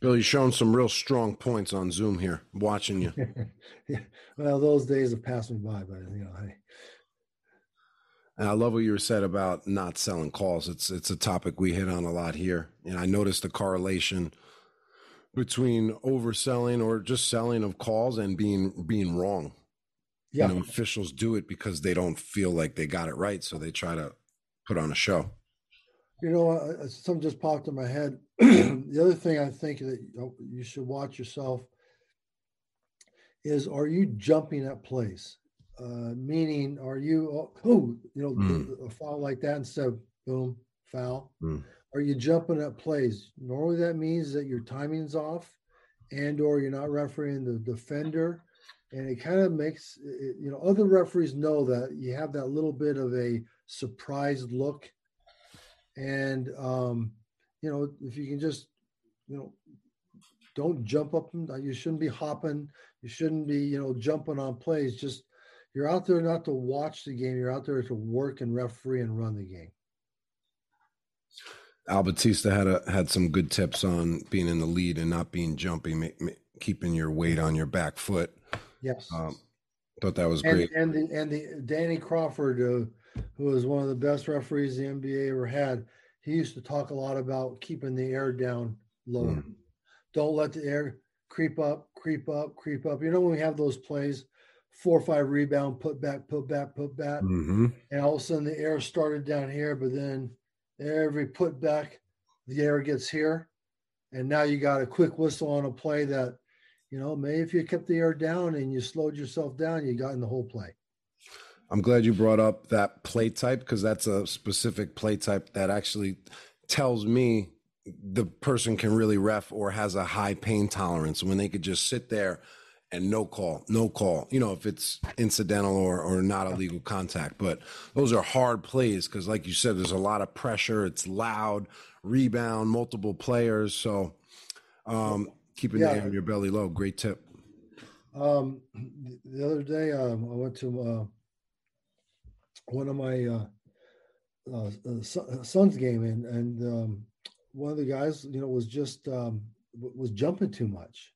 Billy, showing some real strong points on Zoom here. watching you. yeah. Well, those days have passed me by, but you know, hey, and I love what you said about not selling calls. It's it's a topic we hit on a lot here, and I noticed the correlation between overselling or just selling of calls and being being wrong. Yeah, you know, officials do it because they don't feel like they got it right, so they try to put on a show. You know, uh, something just popped in my head. the other thing I think that you should watch yourself is: Are you jumping at plays? uh, meaning are you oh, oh you know mm. a foul like that instead of boom foul mm. are you jumping at plays normally that means that your timing's off and or you're not refereeing the defender and it kind of makes it, you know other referees know that you have that little bit of a surprised look and um you know if you can just you know don't jump up you shouldn't be hopping you shouldn't be you know jumping on plays just you're out there not to watch the game. You're out there to work and referee and run the game. Al Batista had a, had some good tips on being in the lead and not being jumpy, ma- ma- keeping your weight on your back foot. Yes, um, thought that was and, great. And the and the Danny Crawford, uh, who was one of the best referees the NBA ever had, he used to talk a lot about keeping the air down low. Mm. Don't let the air creep up, creep up, creep up. You know when we have those plays four or five rebound, put back, put back, put back. Mm-hmm. And all of a sudden the air started down here, but then every put back, the air gets here. And now you got a quick whistle on a play that, you know, maybe if you kept the air down and you slowed yourself down, you got in the whole play. I'm glad you brought up that play type because that's a specific play type that actually tells me the person can really ref or has a high pain tolerance when they could just sit there and no call, no call. You know, if it's incidental or or not a legal contact, but those are hard plays because, like you said, there's a lot of pressure. It's loud, rebound, multiple players. So, um, keeping yeah. the air in your belly low. Great tip. Um, the other day, um, I went to one of my uh, uh, uh son's game, and and um, one of the guys, you know, was just um, was jumping too much,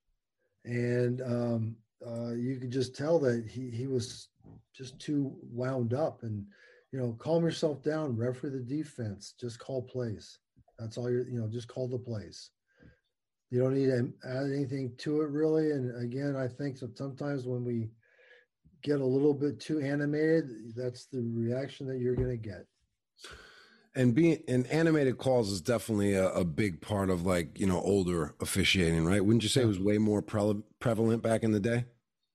and um, uh, you could just tell that he he was just too wound up. And you know, calm yourself down, referee the defense, just call plays. That's all you're, you know, just call the plays. You don't need to add anything to it really. And again, I think that sometimes when we get a little bit too animated, that's the reaction that you're going to get. And being and animated calls is definitely a, a, big part of like you know older officiating right? Wouldn't you say it was way more pre- prevalent back in the day?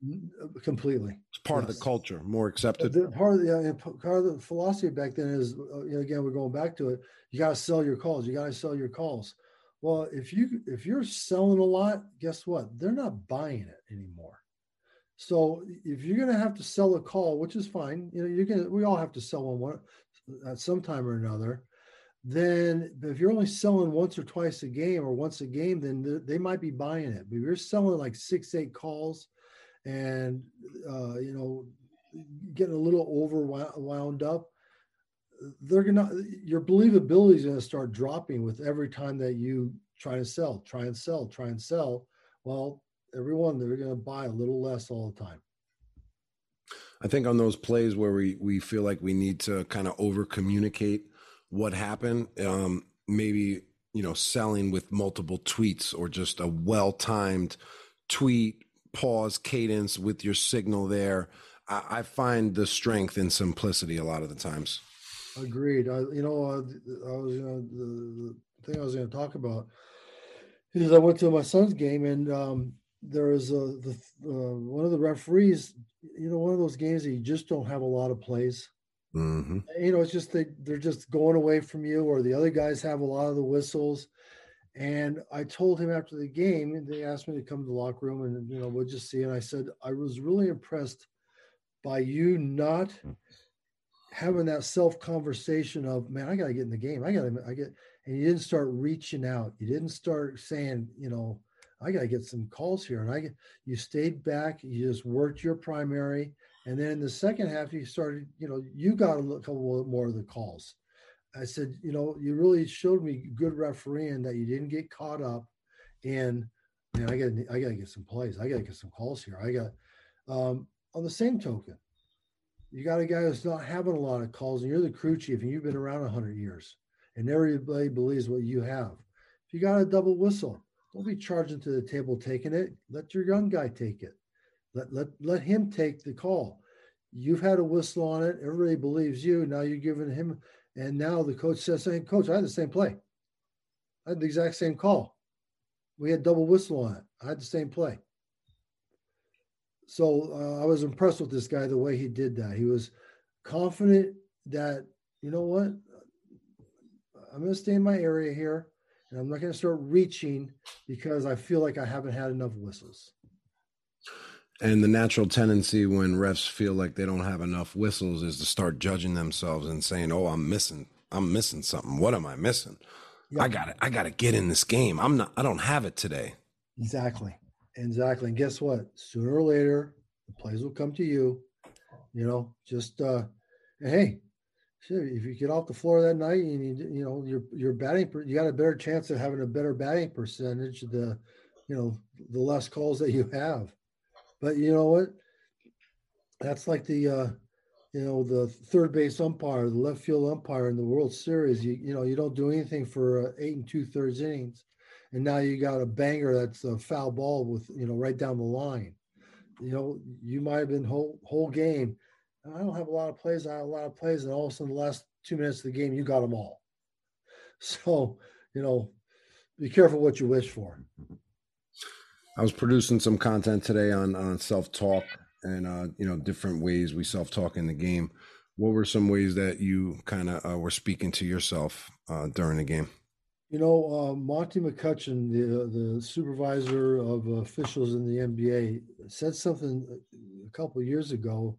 Mm, completely. It's part yes. of the culture more accepted. The, part of the part of the philosophy back then is uh, you know, again we're going back to it you got to sell your calls you got to sell your calls. Well if you if you're selling a lot guess what? They're not buying it anymore so if you're going to have to sell a call, which is fine, you know, you're going to, we all have to sell one, at some time or another, then if you're only selling once or twice a game or once a game, then they might be buying it. But if you're selling like six, eight calls and, uh, you know, getting a little overwound up, they're gonna your believability is gonna start dropping with every time that you try to sell, try and sell, try and sell. Well, everyone they're gonna buy a little less all the time. I think on those plays where we we feel like we need to kind of over communicate what happened, um, maybe you know selling with multiple tweets or just a well timed tweet pause cadence with your signal there. I, I, find the strength in simplicity a lot of the times. Agreed. I, you know, I, I was you know, the, the thing I was going to talk about is I went to my son's game and um, there was a the uh, one of the referees you know, one of those games that you just don't have a lot of plays. Mm-hmm. You know, it's just they they're just going away from you, or the other guys have a lot of the whistles. And I told him after the game, and they asked me to come to the locker room, and you know, we'll just see. And I said I was really impressed by you not having that self conversation of, man, I got to get in the game. I got to, I get, and you didn't start reaching out. You didn't start saying, you know, I got to get some calls here. And I you stayed back, you just worked your primary. And then in the second half, you started, you know, you got a couple more of the calls. I said, you know, you really showed me good refereeing that you didn't get caught up in, man, I got I got to get some plays. I got to get some calls here. I got, um, on the same token, you got a guy who's not having a lot of calls, and you're the crew chief, and you've been around 100 years, and everybody believes what you have. If you got a double whistle, don't be charging to the table taking it. Let your young guy take it. Let let let him take the call. You've had a whistle on it. Everybody believes you. Now you're giving him, and now the coach says, "Hey, coach, I had the same play. I had the exact same call. We had double whistle on it. I had the same play." So uh, I was impressed with this guy the way he did that. He was confident that you know what, I'm going to stay in my area here and I'm not going to start reaching because I feel like I haven't had enough whistles. And the natural tendency when refs feel like they don't have enough whistles is to start judging themselves and saying, "Oh, I'm missing. I'm missing something. What am I missing? Yeah. I got it. I got to get in this game. I'm not. I don't have it today." Exactly. Exactly. And guess what? Sooner or later, the plays will come to you. You know, just uh, hey, if you get off the floor that night and you you know your your batting you got a better chance of having a better batting percentage the you know the less calls that you have. But you know what? That's like the uh you know the third base umpire the left field umpire in the world series. You you know you don't do anything for uh, eight and two thirds innings and now you got a banger that's a foul ball with you know right down the line. You know you might have been whole whole game I don't have a lot of plays. I have a lot of plays, and all of a sudden, the last two minutes of the game, you got them all. So, you know, be careful what you wish for. I was producing some content today on on self talk and uh, you know different ways we self talk in the game. What were some ways that you kind of uh, were speaking to yourself uh, during the game? You know, uh, Monty McCutchen, the the supervisor of officials in the NBA, said something a couple years ago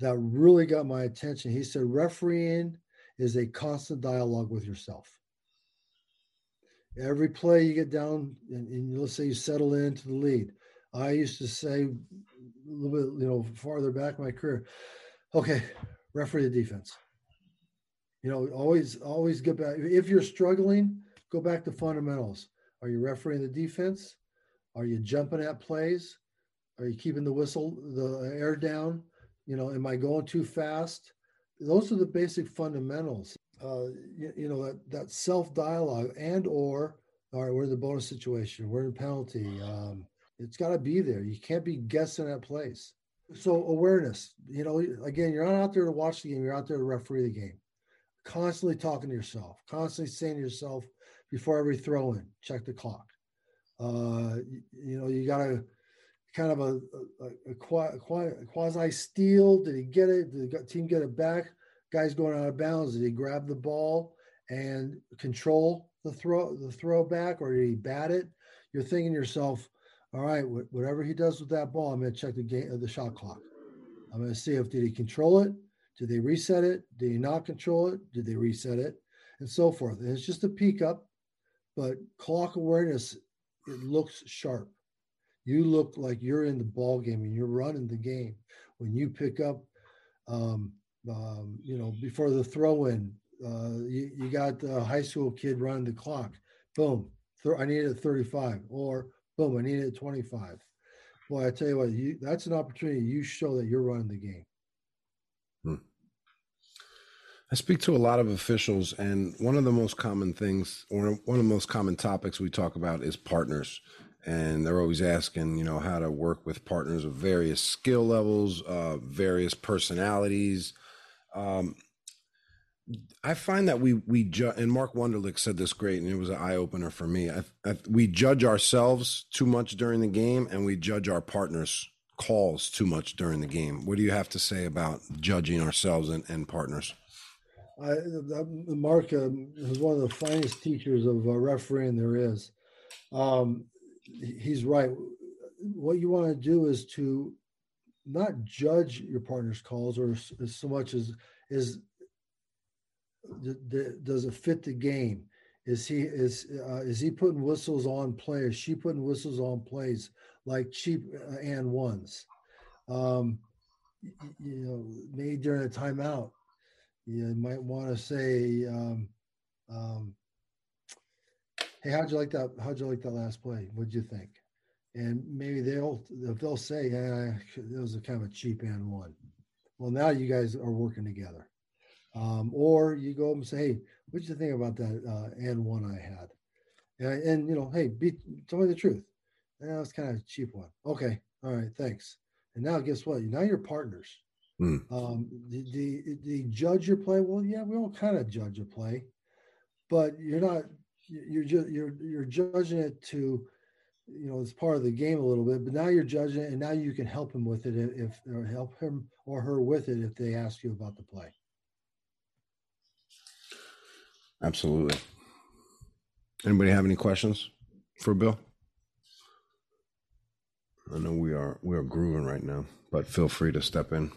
that really got my attention. He said, refereeing is a constant dialogue with yourself. Every play you get down, and, and let's say you settle into the lead. I used to say a little bit, you know, farther back in my career, okay, referee the defense. You know, always always get back. If you're struggling, go back to fundamentals. Are you refereeing the defense? Are you jumping at plays? Are you keeping the whistle, the air down? You know, am I going too fast? Those are the basic fundamentals. Uh, you, you know that that self dialogue and or all right, we're in the bonus situation, we're in penalty. Um, it's got to be there. You can't be guessing at place. So awareness, you know, again, you're not out there to watch the game. You're out there to referee the game. Constantly talking to yourself, constantly saying to yourself before every throw in, check the clock. Uh, you, you know, you got to kind of a, a, a, quasi steal. Did he get it? Did the team get it back? Guy's going out of bounds. Did he grab the ball and control the throw the throw back, or did he bat it? You're thinking to yourself, all right, whatever he does with that ball, I'm going to check the game, uh, the shot clock. I'm going to see if did he control it, did they reset it, did he not control it, did they reset it, and so forth. And it's just a peek up, but clock awareness it looks sharp. You look like you're in the ball game and you're running the game when you pick up. Um, um, you know, before the throw in, uh, you, you got a high school kid running the clock. Boom, th- I need it at 35, or boom, I need it at 25. Boy, I tell you what, you, that's an opportunity. You show that you're running the game. Hmm. I speak to a lot of officials, and one of the most common things, or one of the most common topics we talk about is partners. And they're always asking, you know, how to work with partners of various skill levels, uh, various personalities. Um, I find that we we ju- and Mark Wunderlich said this great, and it was an eye opener for me. I, I, we judge ourselves too much during the game, and we judge our partners' calls too much during the game. What do you have to say about judging ourselves and, and partners? I, Mark uh, is one of the finest teachers of uh, refereeing there is. Um, he's right. What you want to do is to not judge your partner's calls, or so much as is does it fit the game? Is he is uh, is he putting whistles on plays? She putting whistles on plays like cheap uh, and ones? Um, you know, maybe during a timeout, you might want to say, um, um, "Hey, how'd you like that? How'd you like that last play? What'd you think?" And maybe they'll they'll say, "Yeah, it was a kind of a cheap and one." Well, now you guys are working together. Um, or you go and say, hey, what did you think about that uh, and one I had? And, and you know, hey, be, tell me the truth. And that was kind of a cheap one. Okay, all right, thanks. And now, guess what? Now you're partners. Mm. Um, the, the, the judge your play. Well, yeah, we all kind of judge a play, but you're not. You're just you're you're judging it to, you know, it's part of the game a little bit. But now you're judging it, and now you can help him with it if or help him or her with it if they ask you about the play. Absolutely. Anybody have any questions for Bill? I know we are we are grooving right now, but feel free to step in.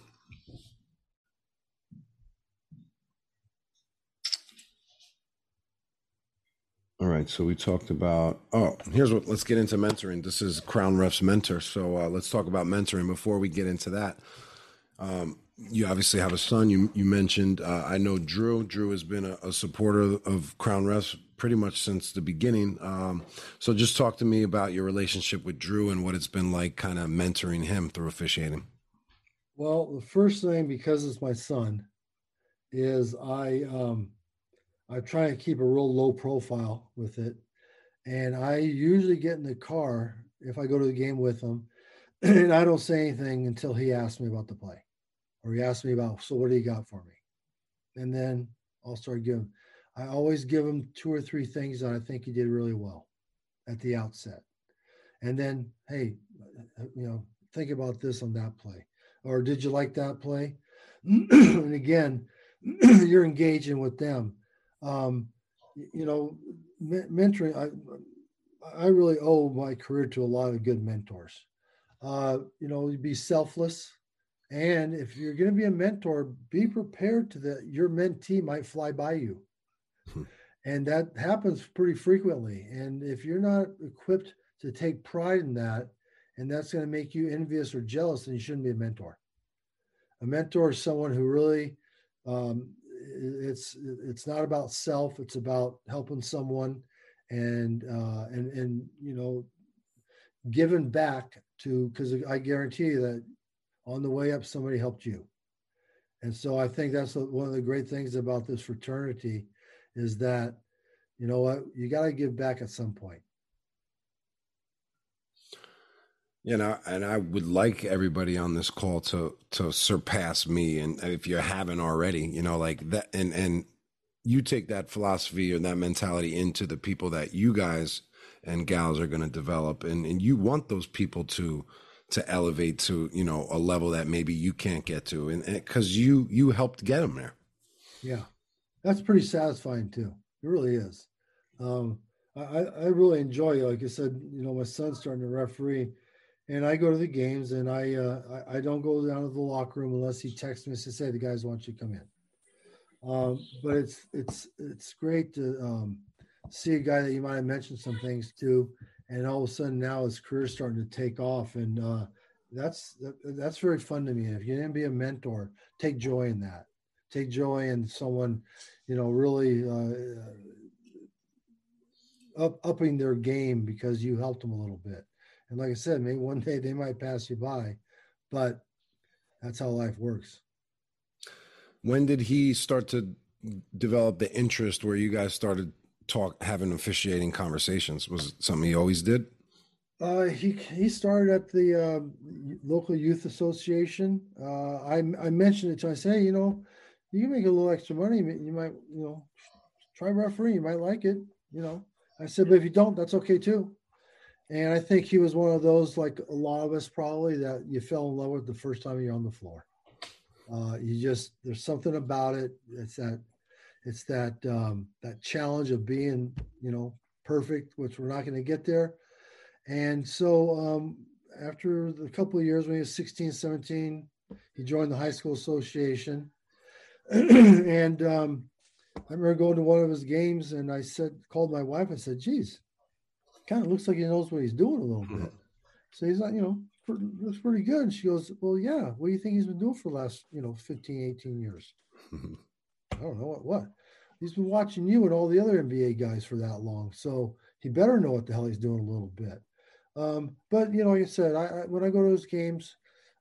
All right, so we talked about. Oh, here's what. Let's get into mentoring. This is Crown Refs mentor, so uh, let's talk about mentoring before we get into that. Um, you obviously have a son. You you mentioned uh, I know Drew. Drew has been a, a, supporter of Crown Refs pretty much since the beginning. Um, so just talk to me about your relationship with Drew and what it's been like, kind of mentoring him through officiating. Well, the first thing because it's my son is I um, I try to keep a real low profile with it, and I usually get in the car if I go to the game with him, and I don't say anything until he asks me about the play or he asks me about, so what do you got for me? And then I'll start giving. I always give him two or three things that I think he did really well at the outset. And then, hey, uh, you know, think about this on that play. Or did you like that play? and again, you're engaging with them. Um, you know, mentoring, I, I really owe my career to a lot of good mentors. Uh, you know, be selfless, and if you're going to be a mentor, be prepared to that your mentee might fly by you. Hmm. And that happens pretty frequently. And if you're not equipped to take pride in that, and that's going to make you envious or jealous, then you shouldn't be a mentor. A mentor is someone who really um, it's it's not about self it's about helping someone and uh, and and you know giving back to because i guarantee you that on the way up somebody helped you. And so i think that's one of the great things about this fraternity is that you know what you got to give back at some point you know and i would like everybody on this call to to surpass me and if you haven't already you know like that and and you take that philosophy and that mentality into the people that you guys and gals are going to develop and and you want those people to to elevate to you know a level that maybe you can't get to and because you you helped get them there. Yeah. That's pretty satisfying too. It really is. Um I, I really enjoy, like I said, you know, my son's starting to referee, and I go to the games, and I uh, I, don't go down to the locker room unless he texts me to say the guys want you to come in." Um, but it's it's it's great to um, see a guy that you might have mentioned some things to, and all of a sudden now his career's starting to take off, and uh, that's that, that's very fun to me. If you didn't be a mentor, take joy in that. Take joy in someone, you know, really uh, up, upping their game because you helped them a little bit. And like I said, maybe one day they might pass you by, but that's how life works. When did he start to develop the interest where you guys started talk having officiating conversations? Was it something he always did? Uh, he he started at the uh, local youth association. Uh, I I mentioned it to him. I say, hey, you know, you can make a little extra money. You might, you know, try referee. You might like it. You know, I said, but if you don't, that's okay too. And I think he was one of those, like a lot of us probably, that you fell in love with the first time you're on the floor. Uh, you just there's something about it. It's that it's that um, that challenge of being you know perfect, which we're not going to get there. And so um, after a couple of years, when he was 16, 17, he joined the high school association, and um, I remember going to one of his games, and I said, called my wife and said, "Geez, kind of looks like he knows what he's doing a little bit." Mm-hmm. So he's like, you know, looks pretty good. And she goes, "Well, yeah. What do you think he's been doing for the last, you know, 15, 18 years?" Mm-hmm. I don't know what. What? He's been watching you and all the other NBA guys for that long, so he better know what the hell he's doing a little bit. Um, but you know, like I said, I, I when I go to those games,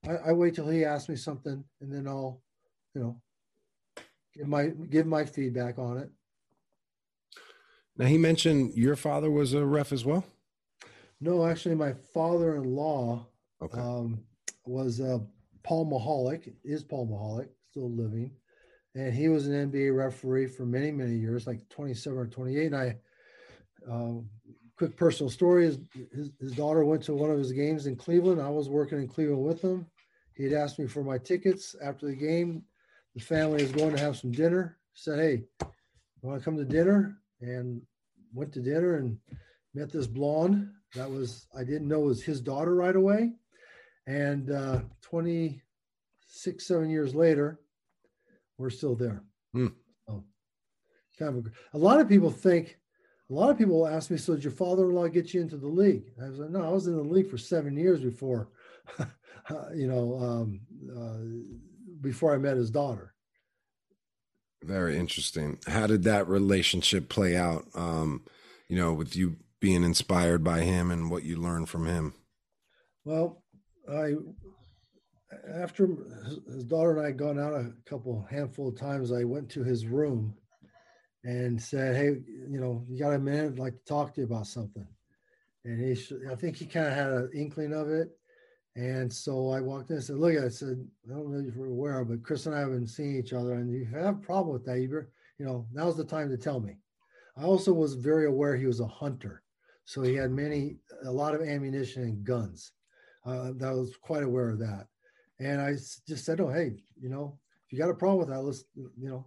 I, I wait till he asks me something, and then I'll, you know, give my give my feedback on it. Now he mentioned your father was a ref as well. No, actually, my father-in-law okay. um, was uh, Paul Mihalak. Is Paul Mihalak still living? And he was an NBA referee for many, many years, like 27 or 28. And I, um, quick personal story: is his, his daughter went to one of his games in Cleveland. I was working in Cleveland with him. He had asked me for my tickets after the game the family is going to have some dinner. Said, hey, you want to come to dinner? And went to dinner and met this blonde. That was, I didn't know was his daughter right away. And uh, 26, seven years later, we're still there. Mm. So, kind of a, a lot of people think, a lot of people ask me, so did your father-in-law get you into the league? I was like, no, I was in the league for seven years before, you know, um, uh, before I met his daughter. Very interesting. How did that relationship play out? Um, you know, with you being inspired by him and what you learned from him. Well, I after his daughter and I had gone out a couple handful of times, I went to his room and said, "Hey, you know, you got a minute? I'd like to talk to you about something." And he, I think he kind of had an inkling of it, and so I walked in and said, Look, I said, I don't know if you're aware, but Chris and I haven't seen each other. And if you have a problem with that, you, you know, now's the time to tell me. I also was very aware he was a hunter. So he had many, a lot of ammunition and guns. Uh, that was quite aware of that. And I just said, Oh, hey, you know, if you got a problem with that, let's, you know.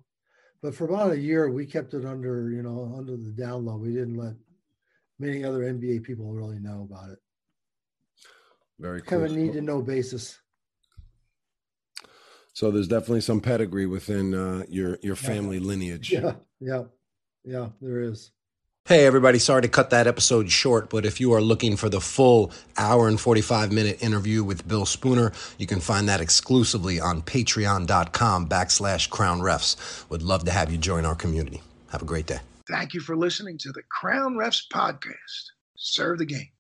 But for about a year, we kept it under, you know, under the down low. We didn't let many other NBA people really know about it. Very cool. Kind of a need to know basis. So there's definitely some pedigree within uh, your your family yeah. lineage. Yeah, yeah, yeah. There is. Hey, everybody, sorry to cut that episode short, but if you are looking for the full hour and 45 minute interview with Bill Spooner, you can find that exclusively on patreon.com backslash crown refs. Would love to have you join our community. Have a great day. Thank you for listening to the Crown Refs podcast. Serve the game.